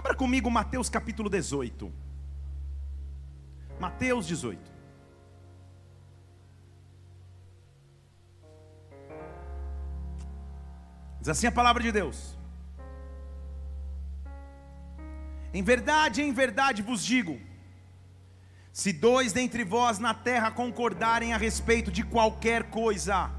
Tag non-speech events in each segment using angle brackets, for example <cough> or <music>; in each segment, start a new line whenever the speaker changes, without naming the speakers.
Abra comigo Mateus capítulo 18. Mateus 18. Diz assim a palavra de Deus: Em verdade, em verdade vos digo, se dois dentre vós na terra concordarem a respeito de qualquer coisa,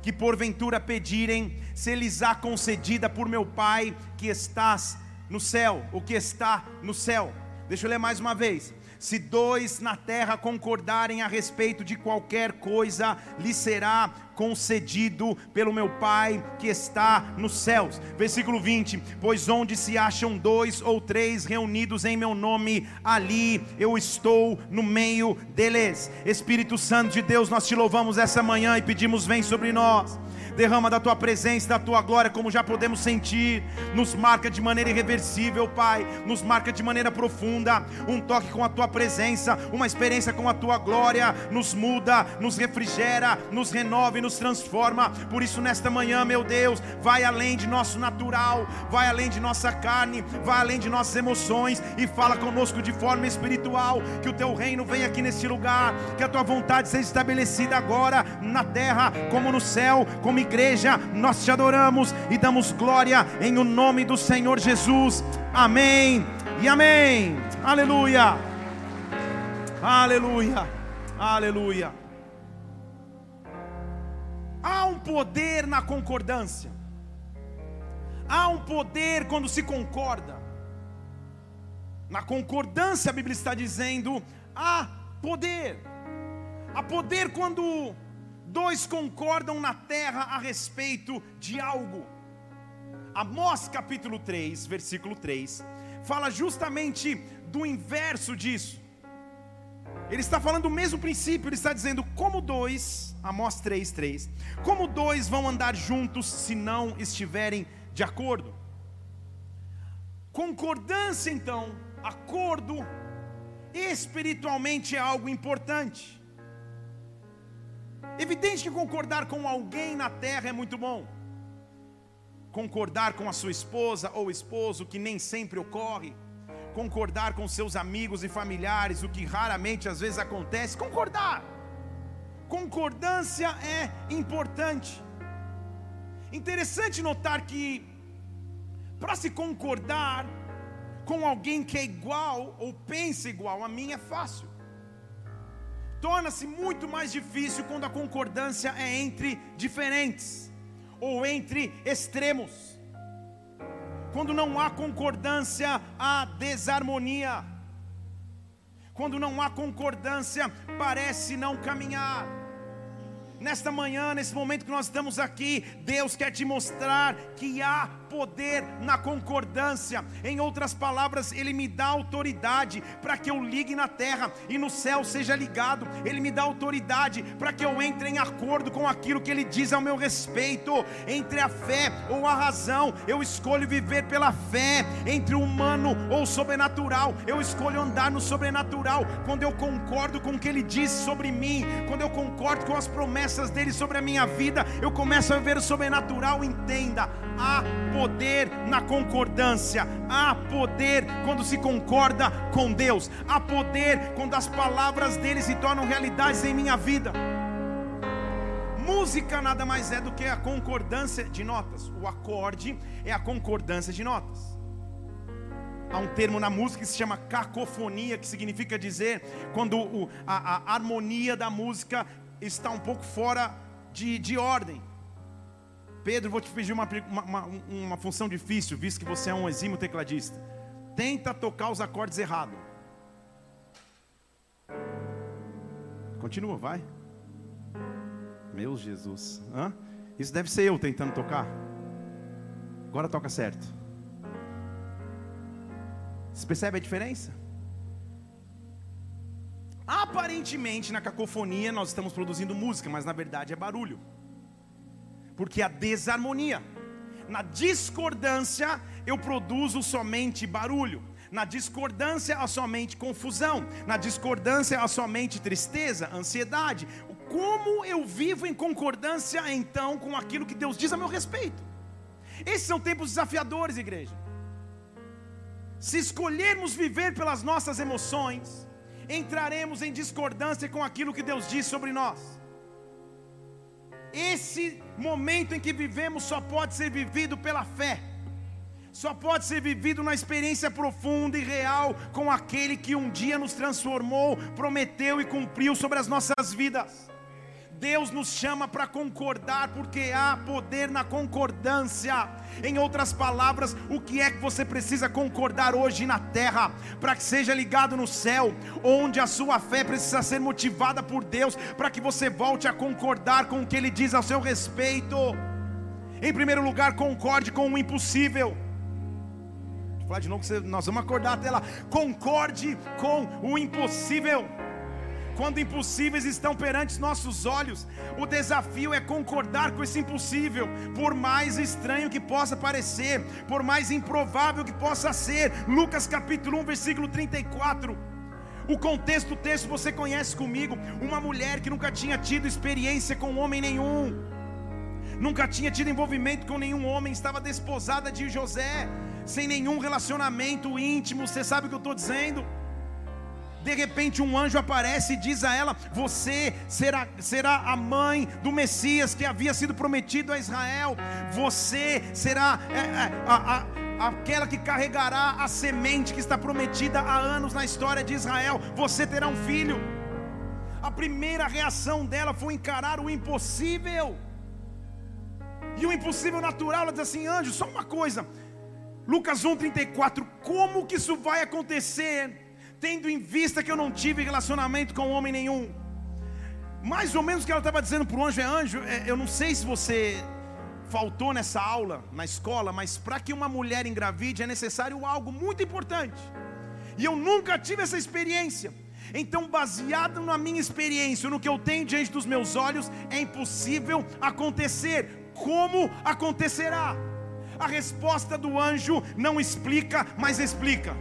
que porventura pedirem, se lhes há concedida por meu Pai que estás no céu, o que está no céu. Deixa eu ler mais uma vez. Se dois na terra concordarem a respeito de qualquer coisa, lhe será concedido pelo meu Pai que está nos céus. Versículo 20: Pois onde se acham dois ou três reunidos em meu nome, ali eu estou no meio deles. Espírito Santo de Deus, nós te louvamos essa manhã e pedimos: vem sobre nós derrama da tua presença, da tua glória, como já podemos sentir, nos marca de maneira irreversível, Pai, nos marca de maneira profunda, um toque com a tua presença, uma experiência com a tua glória, nos muda, nos refrigera, nos renova e nos transforma. Por isso, nesta manhã, meu Deus, vai além de nosso natural, vai além de nossa carne, vai além de nossas emoções e fala conosco de forma espiritual, que o teu reino venha aqui neste lugar, que a tua vontade seja estabelecida agora na terra como no céu, como igreja, nós te adoramos e damos glória em o nome do Senhor Jesus. Amém e amém. Aleluia. Aleluia. Aleluia. Um poder na concordância. Há um poder quando se concorda. Na concordância, a Bíblia está dizendo: há poder. Há poder quando dois concordam na terra a respeito de algo. Amós capítulo 3, versículo 3, fala justamente do inverso disso. Ele está falando o mesmo princípio, ele está dizendo como dois, Amós 3, 3, como dois vão andar juntos se não estiverem de acordo. Concordância, então, acordo, espiritualmente é algo importante. Evidente que concordar com alguém na terra é muito bom. Concordar com a sua esposa ou esposo, que nem sempre ocorre. Concordar com seus amigos e familiares, o que raramente às vezes acontece. Concordar. Concordância é importante. Interessante notar que, para se concordar com alguém que é igual ou pensa igual a mim, é fácil torna-se muito mais difícil quando a concordância é entre diferentes ou entre extremos. Quando não há concordância, há desarmonia. Quando não há concordância, parece não caminhar. Nesta manhã, nesse momento que nós estamos aqui, Deus quer te mostrar que há poder na concordância. Em outras palavras, Ele me dá autoridade para que eu ligue na terra e no céu seja ligado. Ele me dá autoridade para que eu entre em acordo com aquilo que Ele diz ao meu respeito. Entre a fé ou a razão, eu escolho viver pela fé. Entre o humano ou o sobrenatural, eu escolho andar no sobrenatural. Quando eu concordo com o que Ele diz sobre mim, quando eu concordo com as promessas dele sobre a minha vida, eu começo a viver o sobrenatural. Entenda, há poder na concordância, há poder quando se concorda com Deus, há poder quando as palavras dele se tornam realidades em minha vida. Música nada mais é do que a concordância de notas. O acorde é a concordância de notas. Há um termo na música que se chama cacofonia, que significa dizer quando a, a harmonia da música está um pouco fora de, de ordem. Pedro, vou te pedir uma, uma, uma, função difícil, visto que você é um exímio tecladista. Tenta tocar os acordes errados. Continua, vai. Meu Jesus. Hã? Isso deve ser eu tentando tocar. Agora toca certo. Você percebe a diferença? Aparentemente, na cacofonia, nós estamos produzindo música, mas na verdade é barulho porque a desarmonia. Na discordância, eu produzo somente barulho. Na discordância, há somente confusão. Na discordância, há somente tristeza, ansiedade. Como eu vivo em concordância então com aquilo que Deus diz a meu respeito? Esses são tempos desafiadores, igreja. Se escolhermos viver pelas nossas emoções, entraremos em discordância com aquilo que Deus diz sobre nós. Esse momento em que vivemos só pode ser vivido pela fé, só pode ser vivido na experiência profunda e real com aquele que um dia nos transformou, prometeu e cumpriu sobre as nossas vidas. Deus nos chama para concordar, porque há poder na concordância. Em outras palavras, o que é que você precisa concordar hoje na terra, para que seja ligado no céu, onde a sua fé precisa ser motivada por Deus, para que você volte a concordar com o que Ele diz ao seu respeito. Em primeiro lugar, concorde com o impossível. Vou falar de novo que nós vamos acordar até lá. Concorde com o impossível quando impossíveis estão perante nossos olhos, o desafio é concordar com esse impossível, por mais estranho que possa parecer, por mais improvável que possa ser. Lucas capítulo 1, versículo 34. O contexto do texto você conhece comigo. Uma mulher que nunca tinha tido experiência com homem nenhum, nunca tinha tido envolvimento com nenhum homem, estava desposada de José, sem nenhum relacionamento íntimo. Você sabe o que eu estou dizendo? De repente um anjo aparece e diz a ela: Você será, será a mãe do Messias que havia sido prometido a Israel. Você será é, é, a, a, aquela que carregará a semente que está prometida há anos na história de Israel. Você terá um filho. A primeira reação dela foi encarar o impossível. E o impossível natural, ela diz assim: anjo, só uma coisa. Lucas 1,34: Como que isso vai acontecer? Tendo em vista que eu não tive relacionamento com homem nenhum. Mais ou menos o que ela estava dizendo para o anjo é: anjo, é, eu não sei se você faltou nessa aula na escola, mas para que uma mulher engravide é necessário algo muito importante. E eu nunca tive essa experiência. Então, baseado na minha experiência, no que eu tenho diante dos meus olhos, é impossível acontecer. Como acontecerá? A resposta do anjo não explica, mas explica.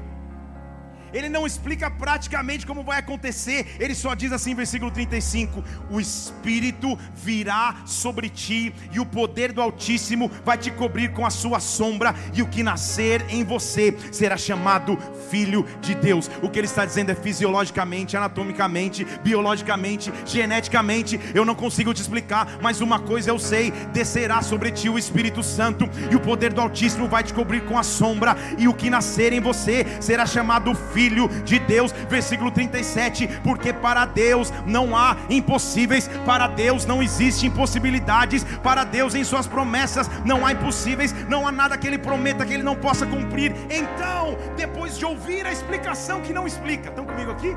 Ele não explica praticamente como vai acontecer, ele só diz assim, versículo 35: O Espírito virá sobre ti, e o poder do Altíssimo vai te cobrir com a sua sombra, e o que nascer em você será chamado Filho de Deus. O que ele está dizendo é fisiologicamente, anatomicamente, biologicamente, geneticamente, eu não consigo te explicar, mas uma coisa eu sei: descerá sobre ti o Espírito Santo, e o poder do Altíssimo vai te cobrir com a sombra, e o que nascer em você será chamado Filho Filho de Deus, versículo 37, porque para Deus não há impossíveis, para Deus não existe impossibilidades, para Deus em suas promessas não há impossíveis, não há nada que Ele prometa que Ele não possa cumprir. Então, depois de ouvir a explicação que não explica, estão comigo aqui?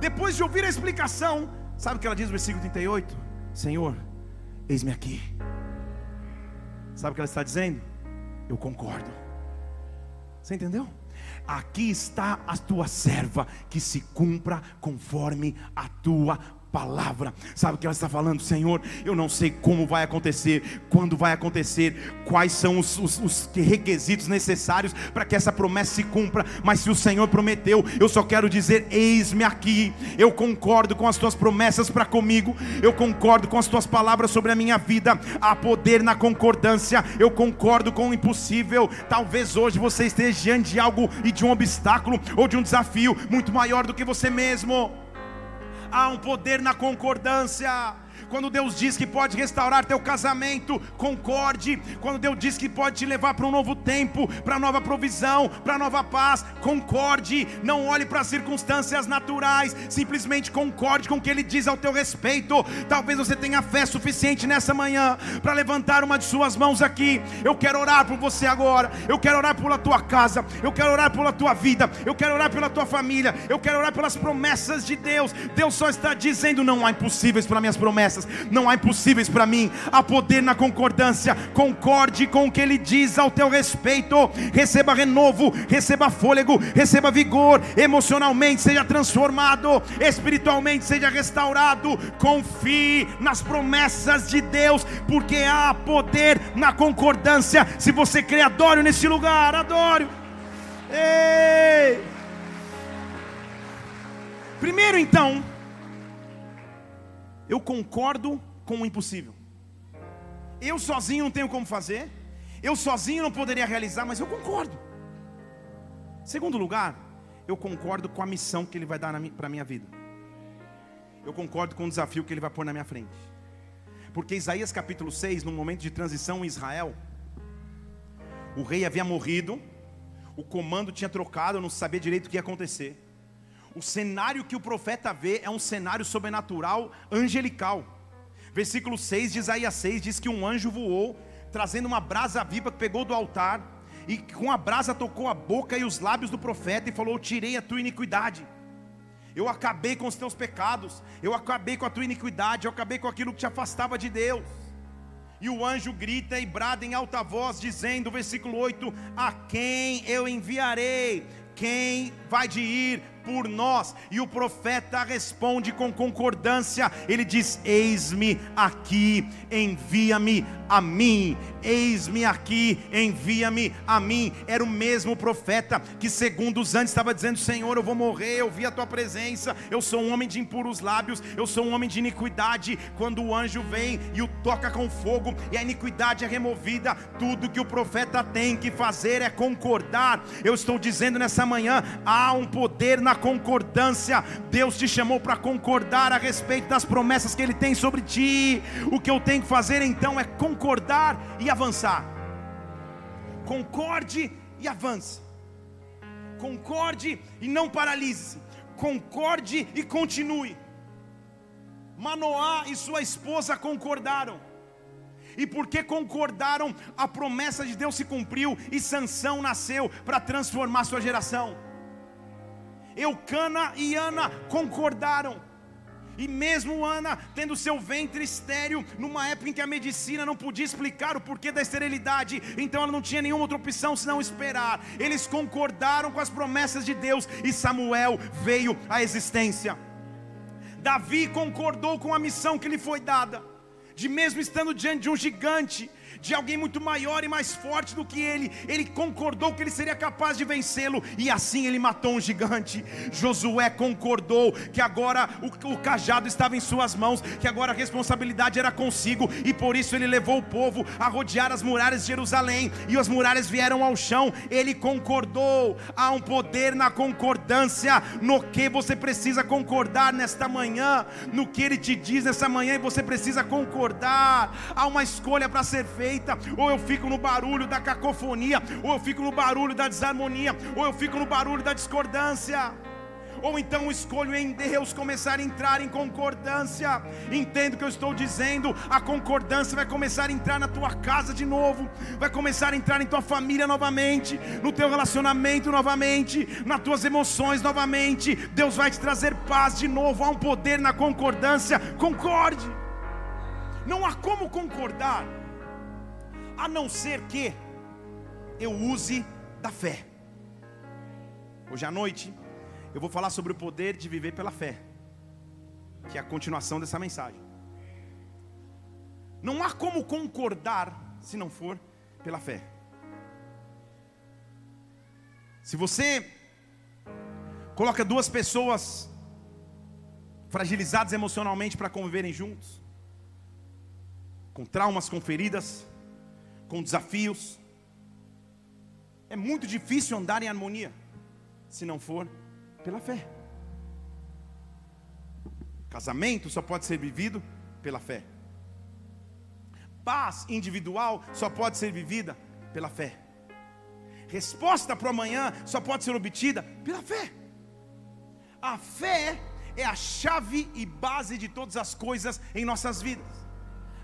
Depois de ouvir a explicação, sabe o que ela diz no versículo 38? Senhor, eis-me aqui. Sabe o que ela está dizendo? Eu concordo. Você entendeu? Aqui está a tua serva, que se cumpra conforme a tua palavra. Sabe o que ela está falando, Senhor? Eu não sei como vai acontecer, quando vai acontecer, quais são os, os, os requisitos necessários para que essa promessa se cumpra. Mas se o Senhor prometeu, eu só quero dizer: eis-me aqui. Eu concordo com as tuas promessas para comigo, eu concordo com as tuas palavras sobre a minha vida. Há poder na concordância, eu concordo com o impossível. Talvez hoje você esteja diante de algo e de um obstáculo ou de um desafio muito maior do que você mesmo há um poder na concordância. Quando Deus diz que pode restaurar teu casamento, concorde. Quando Deus diz que pode te levar para um novo tempo, para nova provisão, para nova paz, concorde. Não olhe para as circunstâncias naturais, simplesmente concorde com o que Ele diz ao teu respeito. Talvez você tenha fé suficiente nessa manhã para levantar uma de suas mãos aqui. Eu quero orar por você agora. Eu quero orar pela tua casa. Eu quero orar pela tua vida. Eu quero orar pela tua família. Eu quero orar pelas promessas de Deus. Deus só está dizendo: não há impossíveis para minhas promessas promessas não há impossíveis para mim. Há poder na concordância. Concorde com o que ele diz ao teu respeito. Receba renovo, receba fôlego, receba vigor. Emocionalmente seja transformado, espiritualmente seja restaurado. Confie nas promessas de Deus, porque há poder na concordância. Se você crê, adore nesse lugar, adore. Ei! Primeiro então, eu concordo com o impossível. Eu sozinho não tenho como fazer, eu sozinho não poderia realizar, mas eu concordo. Segundo lugar, eu concordo com a missão que Ele vai dar para a minha vida. Eu concordo com o desafio que Ele vai pôr na minha frente. Porque Isaías capítulo 6, num momento de transição em Israel, o rei havia morrido, o comando tinha trocado, eu não sabia direito o que ia acontecer. O cenário que o profeta vê é um cenário sobrenatural, angelical. Versículo 6 de Isaías 6 diz que um anjo voou, trazendo uma brasa viva que pegou do altar, e com a brasa tocou a boca e os lábios do profeta e falou: Tirei a tua iniquidade. Eu acabei com os teus pecados, eu acabei com a tua iniquidade, eu acabei com aquilo que te afastava de Deus. E o anjo grita e brada em alta voz, dizendo, versículo 8: A quem eu enviarei? Quem vai de ir por nós. E o profeta responde com concordância: ele diz: Eis-me aqui, envia-me a mim. Eis-me aqui, envia-me a mim. Era o mesmo profeta que, segundos antes, estava dizendo: Senhor, eu vou morrer, eu vi a tua presença, eu sou um homem de impuros lábios, eu sou um homem de iniquidade. Quando o anjo vem e o toca com fogo, e a iniquidade é removida, tudo que o profeta tem que fazer é concordar. Eu estou dizendo nessa manhã: há um poder na concordância. Deus te chamou para concordar a respeito das promessas que Ele tem sobre ti. O que eu tenho que fazer então é concordar e avançar. Concorde e avance. Concorde e não paralise-se. Concorde e continue. Manoá e sua esposa concordaram. E porque concordaram, a promessa de Deus se cumpriu e Sansão nasceu para transformar sua geração. Eucana e Ana concordaram. E mesmo Ana tendo seu ventre estéreo, numa época em que a medicina não podia explicar o porquê da esterilidade, então ela não tinha nenhuma outra opção senão esperar. Eles concordaram com as promessas de Deus e Samuel veio à existência. Davi concordou com a missão que lhe foi dada, de mesmo estando diante de um gigante, de alguém muito maior e mais forte do que ele. Ele concordou que ele seria capaz de vencê-lo e assim ele matou um gigante. Josué concordou que agora o, o cajado estava em suas mãos, que agora a responsabilidade era consigo e por isso ele levou o povo a rodear as muralhas de Jerusalém e as muralhas vieram ao chão. Ele concordou. Há um poder na concordância no que você precisa concordar nesta manhã, no que ele te diz nessa manhã e você precisa concordar. Há uma escolha para ser feita ou eu fico no barulho da cacofonia, ou eu fico no barulho da desarmonia, ou eu fico no barulho da discordância. Ou então escolho em Deus começar a entrar em concordância. Entendo o que eu estou dizendo. A concordância vai começar a entrar na tua casa de novo, vai começar a entrar em tua família novamente, no teu relacionamento novamente, nas tuas emoções novamente. Deus vai te trazer paz de novo. Há um poder na concordância. Concorde. Não há como concordar a não ser que eu use da fé. Hoje à noite eu vou falar sobre o poder de viver pela fé, que é a continuação dessa mensagem. Não há como concordar se não for pela fé. Se você coloca duas pessoas fragilizadas emocionalmente para conviverem juntos, com traumas, com feridas, com desafios. É muito difícil andar em harmonia se não for pela fé. Casamento só pode ser vivido pela fé. Paz individual só pode ser vivida pela fé. Resposta para o amanhã só pode ser obtida pela fé. A fé é a chave e base de todas as coisas em nossas vidas.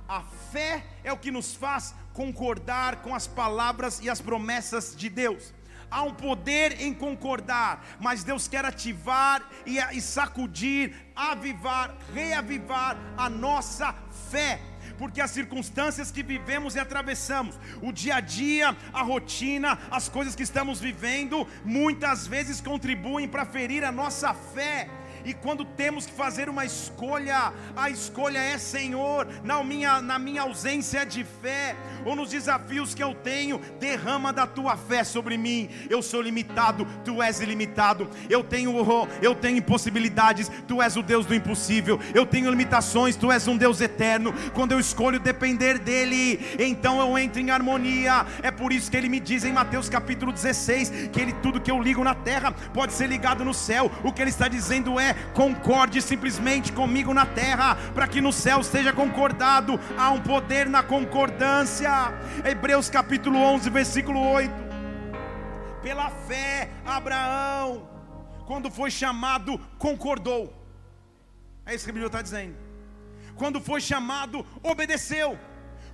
A fé é o que nos faz concordar com as palavras e as promessas de Deus. Há um poder em concordar, mas Deus quer ativar e, sacudir, avivar, reavivar a nossa fé porque as circunstâncias que vivemos e atravessamos, o dia a dia, a rotina, as coisas que estamos vivendo, muitas vezes contribuem para ferir a nossa fé E quando temos que fazer uma escolha, a escolha é Senhor, na minha, na minha ausência de fé, ou nos desafios que eu tenho, derrama da tua fé sobre mim. Eu sou limitado, tu és ilimitado. Eu tenho, eu tenho impossibilidades, tu és o Deus do impossível. Eu tenho limitações, tu és um Deus eterno. Quando eu escolho depender dele, então eu entro em harmonia. É por isso que ele me diz em Mateus capítulo 16 que ele tudo que eu ligo na terra pode ser ligado no céu. O que ele está dizendo é: concorde simplesmente comigo na terra, para que no céu seja concordado. Há um poder na concordância. Hebreus capítulo 11, versículo 8. Pela fé, Abraão, quando foi chamado, concordou. É isso que a Bíblia está dizendo. Quando foi chamado, obedeceu.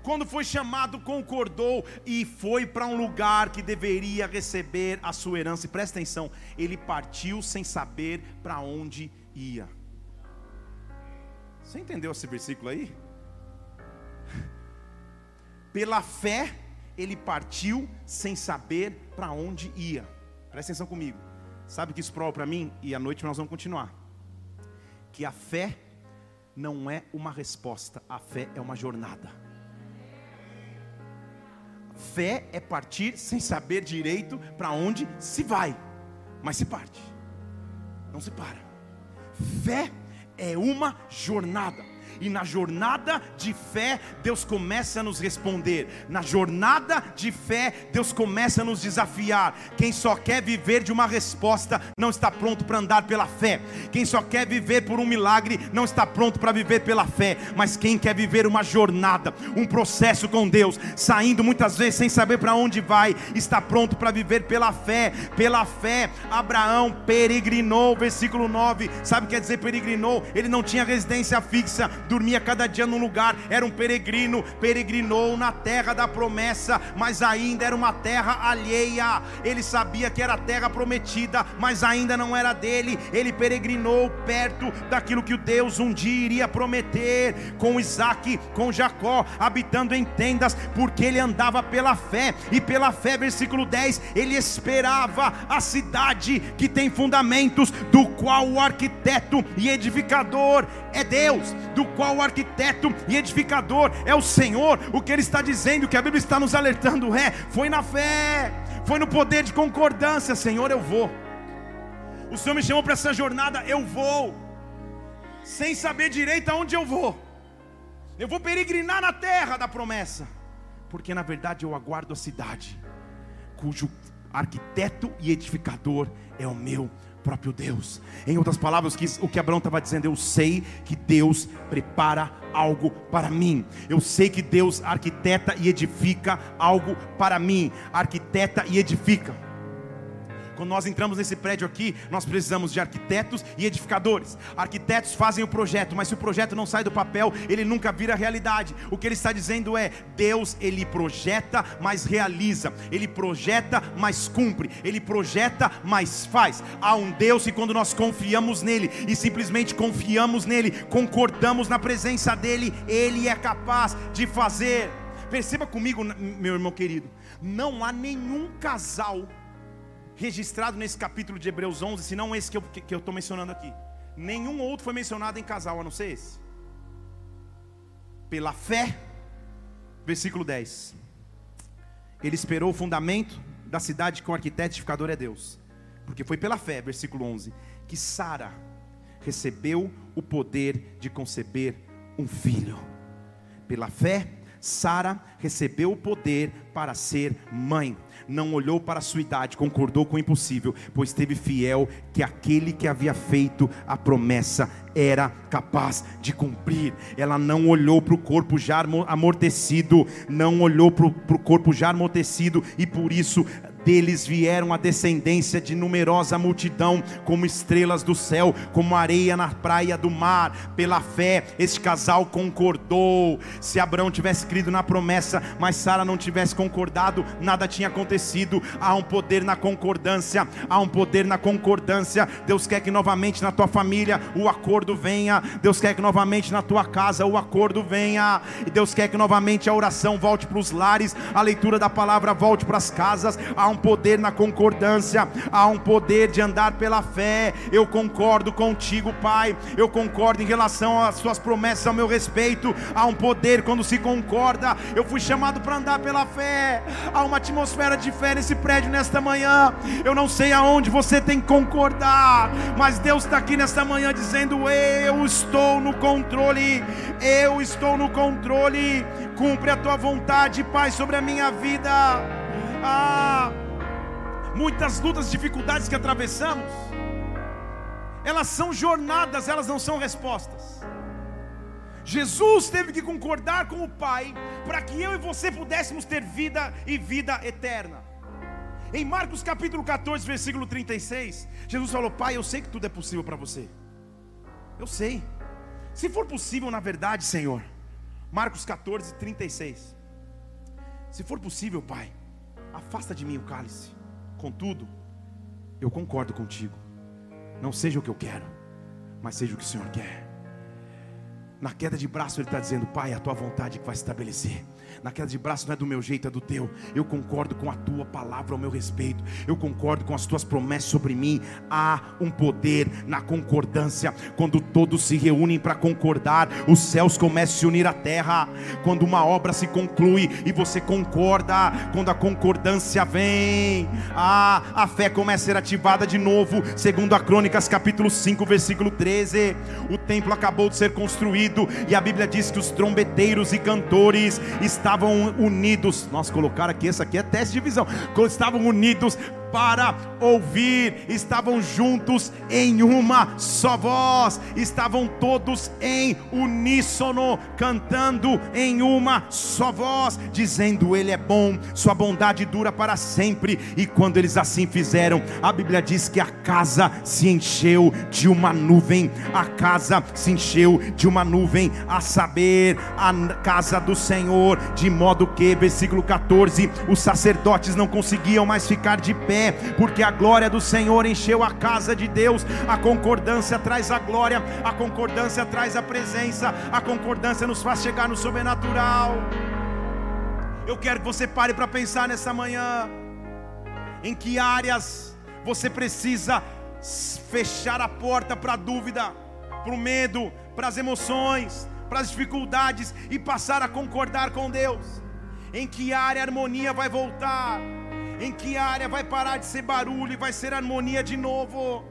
Quando foi chamado, concordou e foi para um lugar que deveria receber a sua herança. E presta atenção, ele partiu sem saber para onde ia. Você entendeu esse versículo aí? <laughs> Pela fé, ele partiu sem saber para onde ia. Presta atenção comigo. Sabe o que isso prova para mim? E à noite nós vamos continuar. Que a fé não é uma resposta, a fé é uma jornada. Fé é partir sem saber direito para onde se vai, mas se parte, não se para. Fé é uma jornada e na jornada de fé, Deus começa a nos responder. Na jornada de fé, Deus começa a nos desafiar. Quem só quer viver de uma resposta, não está pronto para andar pela fé. Quem só quer viver por um milagre, não está pronto para viver pela fé. Mas quem quer viver uma jornada, um processo com Deus, saindo muitas vezes sem saber para onde vai, está pronto para viver pela fé. Pela fé, Abraão peregrinou, versículo 9. Sabe o que quer dizer peregrinou? Ele não tinha residência fixa dormia cada dia num lugar, era um peregrino, peregrinou na terra da promessa, mas ainda era uma terra alheia. Ele sabia que era a terra prometida, mas ainda não era dele. Ele peregrinou perto daquilo que o Deus um dia iria prometer com Isaac, com Jacó, habitando em tendas, porque ele andava pela fé, e pela fé, versículo 10, ele esperava a cidade que tem fundamentos, do qual o arquiteto e edificador é Deus, do qual o arquiteto e edificador é o Senhor. O que ele está dizendo, o que a Bíblia está nos alertando é: foi na fé, foi no poder de concordância, Senhor, eu vou. O Senhor me chamou para essa jornada, eu vou, sem saber direito aonde eu vou. Eu vou peregrinar na terra da promessa, porque na verdade eu aguardo a cidade, cujo arquiteto e edificador é o meu próprio Deus. Em outras palavras, o que Abraão estava dizendo, eu sei que Deus prepara algo para mim. Eu sei que Deus arquiteta e edifica algo para mim. Arquiteta e edifica. Quando nós entramos nesse prédio aqui, nós precisamos de arquitetos e edificadores. Arquitetos fazem o projeto, mas se o projeto não sai do papel, ele nunca vira realidade. O que ele está dizendo é: Deus, ele projeta, mas realiza. Ele projeta, mas cumpre. Ele projeta, mas faz. Há um Deus e quando nós confiamos nele e simplesmente confiamos nele, concordamos na presença dele, ele é capaz de fazer. Perceba comigo, meu irmão querido, não há nenhum casal registrado nesse capítulo de Hebreus 11, senão esse que eu estou que, que mencionando aqui. Nenhum outro foi mencionado em casal, a não ser esse. Pela fé, versículo 10. Ele esperou o fundamento da cidade que o arquiteto edificador é Deus. Porque foi pela fé, versículo 11, que Sara recebeu o poder de conceber um filho. Pela fé, Sara recebeu o poder para ser mãe não olhou para a sua idade, concordou com o impossível, pois teve fiel que aquele que havia feito a promessa era capaz de cumprir. Ela não olhou para o corpo já amortecido, não olhou para o corpo já amortecido, e por isso deles vieram a descendência de numerosa multidão, como estrelas do céu, como areia na praia do mar. Pela fé, este casal concordou. Se Abraão tivesse crido na promessa, mas Sara não tivesse concordado, nada tinha acontecido. Há um poder na concordância, há um poder na concordância. Deus quer que novamente na tua família o acordo venha. Deus quer que novamente na tua casa o acordo venha. E Deus quer que novamente a oração volte para os lares, a leitura da palavra volte para as casas. Há um poder na concordância, há um poder de andar pela fé. Eu concordo contigo, Pai. Eu concordo em relação às suas promessas ao meu respeito. Há um poder quando se concorda. Eu fui chamado para andar pela fé. Há uma atmosfera de fé nesse prédio nesta manhã. Eu não sei aonde você tem que concordar, mas Deus está aqui nesta manhã dizendo: Eu estou no controle. Eu estou no controle. Cumpre a tua vontade, Pai, sobre a minha vida. Ah, muitas lutas, dificuldades que atravessamos, elas são jornadas, elas não são respostas. Jesus teve que concordar com o Pai para que eu e você pudéssemos ter vida e vida eterna. Em Marcos capítulo 14, versículo 36, Jesus falou: Pai, eu sei que tudo é possível para você. Eu sei. Se for possível, na verdade, Senhor. Marcos 14, 36. Se for possível, Pai, afasta de mim o cálice. Contudo, eu concordo contigo. Não seja o que eu quero, mas seja o que o Senhor quer. Na queda de braço, Ele está dizendo: Pai, a tua vontade que vai se estabelecer na queda de braço não é do meu jeito, é do teu. Eu concordo com a tua palavra ao meu respeito. Eu concordo com as tuas promessas sobre mim. Há um poder na concordância. Quando todos se reúnem para concordar, os céus começam a se unir à terra. Quando uma obra se conclui e você concorda, quando a concordância vem, ah, a fé começa a ser ativada de novo. Segundo a Crônicas, capítulo 5, versículo 13. O templo acabou de ser construído e a Bíblia diz que os trombeteiros e cantores estavam estavam unidos. Nós colocar aqui, essa aqui é teste de visão. Estavam unidos para ouvir, estavam juntos em uma só voz, estavam todos em uníssono, cantando em uma só voz, dizendo: Ele é bom, Sua bondade dura para sempre. E quando eles assim fizeram, a Bíblia diz que a casa se encheu de uma nuvem, a casa se encheu de uma nuvem, a saber, a casa do Senhor, de modo que, versículo 14, os sacerdotes não conseguiam mais ficar de pé porque a glória do Senhor encheu a casa de Deus. A concordância traz a glória, a concordância traz a presença, a concordância nos faz chegar no sobrenatural. Eu quero que você pare para pensar nessa manhã. Em que áreas você precisa fechar a porta para a dúvida, para o medo, para as emoções, para as dificuldades e passar a concordar com Deus? Em que área a harmonia vai voltar? Em que área vai parar de ser barulho e vai ser harmonia de novo?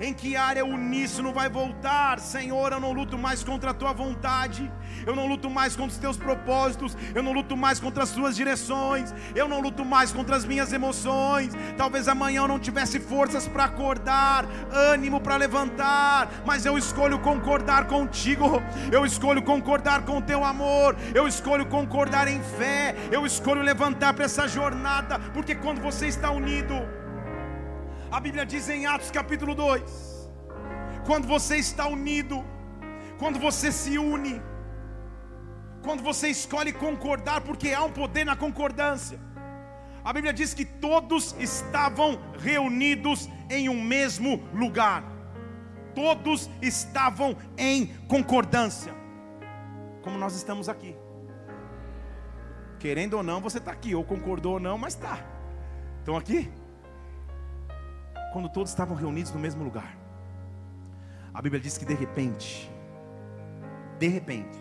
Em que área o uníssono vai voltar? Senhor, eu não luto mais contra a tua vontade, eu não luto mais contra os teus propósitos, eu não luto mais contra as tuas direções, eu não luto mais contra as minhas emoções. Talvez amanhã eu não tivesse forças para acordar, ânimo para levantar, mas eu escolho concordar contigo, eu escolho concordar com o teu amor, eu escolho concordar em fé, eu escolho levantar para essa jornada, porque quando você está unido, a Bíblia diz em Atos capítulo 2: quando você está unido, quando você se une, quando você escolhe concordar, porque há um poder na concordância. A Bíblia diz que todos estavam reunidos em um mesmo lugar, todos estavam em concordância, como nós estamos aqui. Querendo ou não, você está aqui, ou concordou ou não, mas está. Estão aqui? Quando todos estavam reunidos no mesmo lugar. A Bíblia diz que de repente, de repente,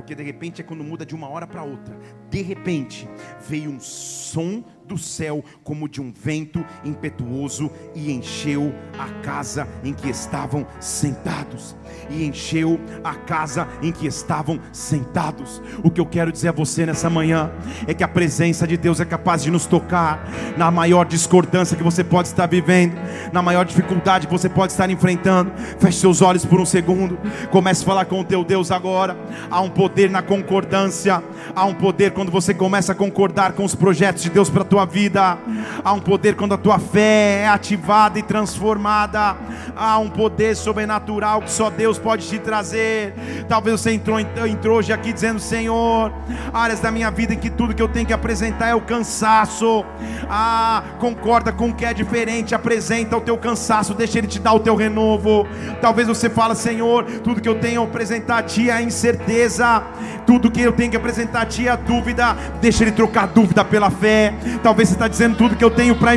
porque de repente é quando muda de uma hora para outra, de repente veio um som do céu como de um vento impetuoso e encheu a casa em que estavam sentados. E encheu a casa em que estavam sentados. O que eu quero dizer a você nessa manhã é que a presença de Deus é capaz de nos tocar na maior discordância que você pode estar vivendo, na maior dificuldade que você pode estar enfrentando. Feche seus olhos por um segundo. Comece a falar com o teu Deus agora. Há um poder na concordância, há um poder quando você começa a concordar com os projetos de Deus para a tua vida. Há um poder quando a tua fé é ativada e transformada. Há um poder sobrenatural que só Deus pode te trazer. Talvez você entrou, entrou hoje aqui dizendo: Senhor, áreas da minha vida em que tudo que eu tenho que apresentar é o cansaço. Ah, concorda com o que é diferente, apresenta o teu cansaço, deixa Ele te dar o teu renovo. Talvez você fale: Senhor, tudo que eu tenho a apresentar a Ti é incerteza. Glória. Tudo que eu tenho que apresentar a Ti é dúvida. Deixa Ele trocar dúvida pela fé. Talvez você está dizendo tudo que eu tenho para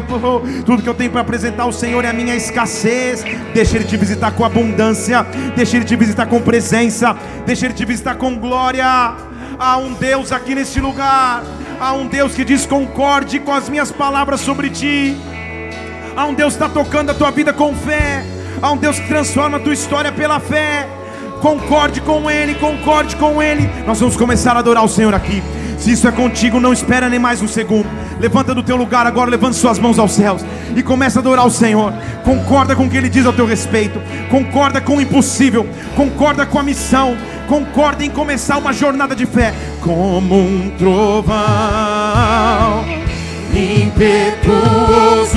tudo que eu tenho para apresentar ao Senhor é a minha escassez. Deixa Ele te visitar com abundância. Deixa Ele te visitar com presença. Deixa Ele te visitar com glória. Há um Deus aqui neste lugar. Há um Deus que diz: concorde com as minhas palavras sobre ti. Há um Deus que está tocando a tua vida com fé. Há um Deus que transforma a tua história pela fé. Concorde com Ele, concorde com Ele. Nós vamos começar a adorar o Senhor aqui. Se isso é contigo, não espera nem mais um segundo. Levanta do teu lugar agora, levanta suas mãos aos céus e começa a adorar o Senhor. Concorda com o que Ele diz ao teu respeito. Concorda com o impossível. Concorda com a missão. Concorda em começar uma jornada de fé. Como um trovão impetuoso